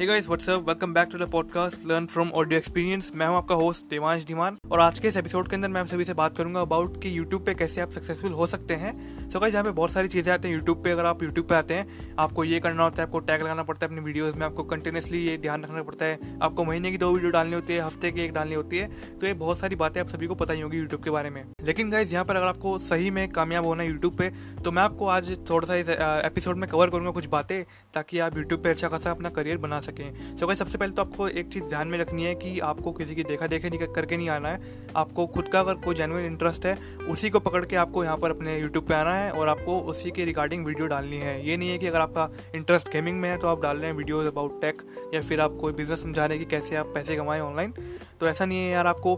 Hey guys what's up welcome back to the podcast learn from audio experience मैं हूँ आपका host Devansh Dhiman, और आज के इस एपिसोड के अंदर मैं आप सभी से बात करूँगा अबाउट कि यूट्यूब पे कैसे आप सक्सेसफुल हो सकते हैं। सो गाइस यहाँ पे बहुत सारी चीज़ें आती हैं यूट्यूब पे, अगर आप यूट्यूब पे आते हैं, आपको ये करना होता है, आपको टैग लगाना पड़ता है अपनी वीडियोज़ में, आपको कंटिन्यूसली ये ध्यान रखना पड़ता है। आपको महीने की दो वीडियो डालनी होती है, हफ़्ते की एक डालनी होती है। तो ये बहुत सारी बातें आप सभी को पता ही होगी यूट्यूब के बारे में। लेकिन गाइज़ यहाँ पर अगर आपको सही में कामयाब होना है यूट्यूब पे तो मैं आपको आज थोड़ा सा इस एपिसोड में कवर करूँगा कुछ बातें, ताकि आप यूट्यूब पे अच्छा खासा अपना करियर बना सकें। सो गाइस सबसे पहले तो आपको एक चीज़ ध्यान में रखनी है कि आपको किसी की देखा देखे नहीं करके नहीं आना है। आपको खुद का अगर कोई जेनुअन इंटरेस्ट है, उसी को पकड़ के आपको यहाँ पर अपने यूट्यूब पे आना है और आपको उसी के रिगार्डिंग वीडियो डालनी है। ये नहीं है कि अगर आपका इंटरेस्ट गेमिंग में है तो आप डाल रहे हैं वीडियोज़ अबाउट टेक या फिर आप कोई बिज़नेस समझा रहे हैं कि कैसे आप पैसे कमाएँ ऑनलाइन तो ऐसा नहीं है यार, आपको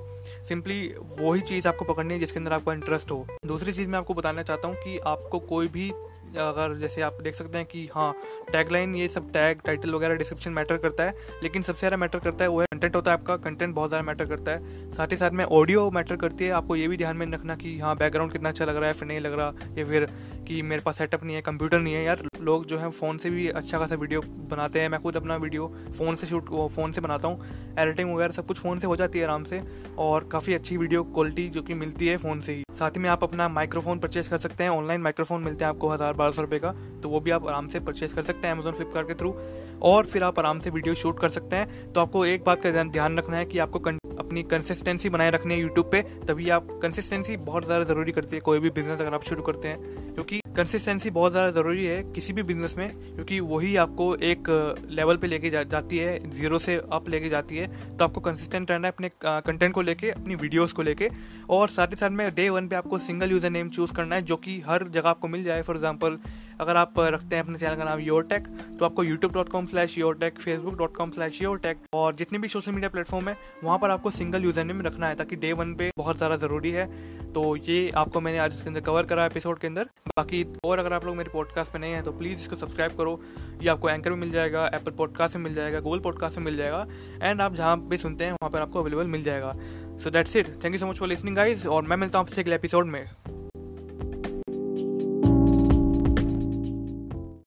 सिंपली वही चीज़ आपको पकड़नी है जिसके अंदर आपका इंटरेस्ट हो। दूसरी चीज़ मैं आपको बताना चाहता हूँ कि आपको कोई भी अगर जैसे आप देख सकते हैं कि हाँ टैगलाइन ये सब टैग टाइटल वगैरह डिस्क्रिप्शन मैटर करता है, लेकिन सबसे ज़्यादा मैटर करता है वो है कंटेंट होता है आपका कंटेंट बहुत ज़्यादा मैटर करता है। साथ ही साथ में ऑडियो मैटर करती है, आपको ये भी ध्यान में रखना कि हाँ बैकग्राउंड कितना अच्छा लग रहा है, फिर नहीं लग रहा, या फिर कि मेरे पास सेटअप नहीं है कंप्यूटर नहीं है। यार, लोग जो है फ़ोन से भी अच्छा खासा वीडियो बनाते हैं, मैं खुद अपना वीडियो फ़ोन से शूट फ़ोन से बनाता हूँ। एडिटिंग वगैरह सब कुछ फ़ोन से हो जाती है आराम से, और काफ़ी अच्छी वीडियो क्वालिटी जो कि मिलती है फ़ोन से ही। साथ ही में आप अपना माइक्रोफोन परचेज कर सकते हैं। ऑनलाइन माइक्रोफोन मिलते हैं आपको हज़ार बारह सौ रुपये का। तो वो भी आप आराम से परचेज कर सकते हैं अमेजोन फ्लिपकार्ट के थ्रू और फिर आप आराम से वीडियो शूट कर सकते हैं। तो आपको एक बात का ध्यान रखना है कि आपको अपनी कंसिस्टेंसी बनाए रखनी है यूट्यूब पे। तभी आप कंसिस्टेंसी बहुत ज़्यादा ज़रूरी करती है। कोई भी बिज़नेस अगर आप शुरू करते हैं, क्योंकि कंसिस्टेंसी बहुत ज़्यादा ज़रूरी है किसी भी बिज़नेस में क्योंकि वही आपको एक लेवल पे लेके जा, जाती है ज़ीरो से अप लेके जाती है तो आपको कंसिस्टेंट रहना है अपने कंटेंट को लेके अपनी वीडियोस को लेके और साथ ही साथ में डे वन पे आपको सिंगल यूज़र नेम चूज़ करना है जो कि हर जगह आपको मिल जाए फॉर एग्ज़ाम्पल अगर आप रखते हैं अपने चैनल का नाम योर टेक तो आपको YouTube dot com slash your tech Facebook dot com slash your tech और जितने भी सोशल मीडिया प्लेटफॉर्म है, वहाँ पर आपको सिंगल यूज़र नेम रखना है ताकि डे वन पे बहुत ज़्यादा ज़रूरी है। तो ये आपको मैंने आज इसके अंदर कवर करा एपिसोड के अंदर। बाकी और अगर आप लोग मेरे पॉडकास्ट पे नहीं है तो प्लीज़ इसको सब्सक्राइब करो। ये आपको एंकर में मिल जाएगा एप्पल पॉडकास्ट में मिल जाएगा गूगल पॉडकास्ट में मिल जाएगा। एंड आप जहाँ भी सुनते हैं, वहाँ पर आपको अवेलेबल मिल जाएगा। So that's it thank you so much for listening guys और मैं मिलता हूँ आपसे अगले एपिसोड में।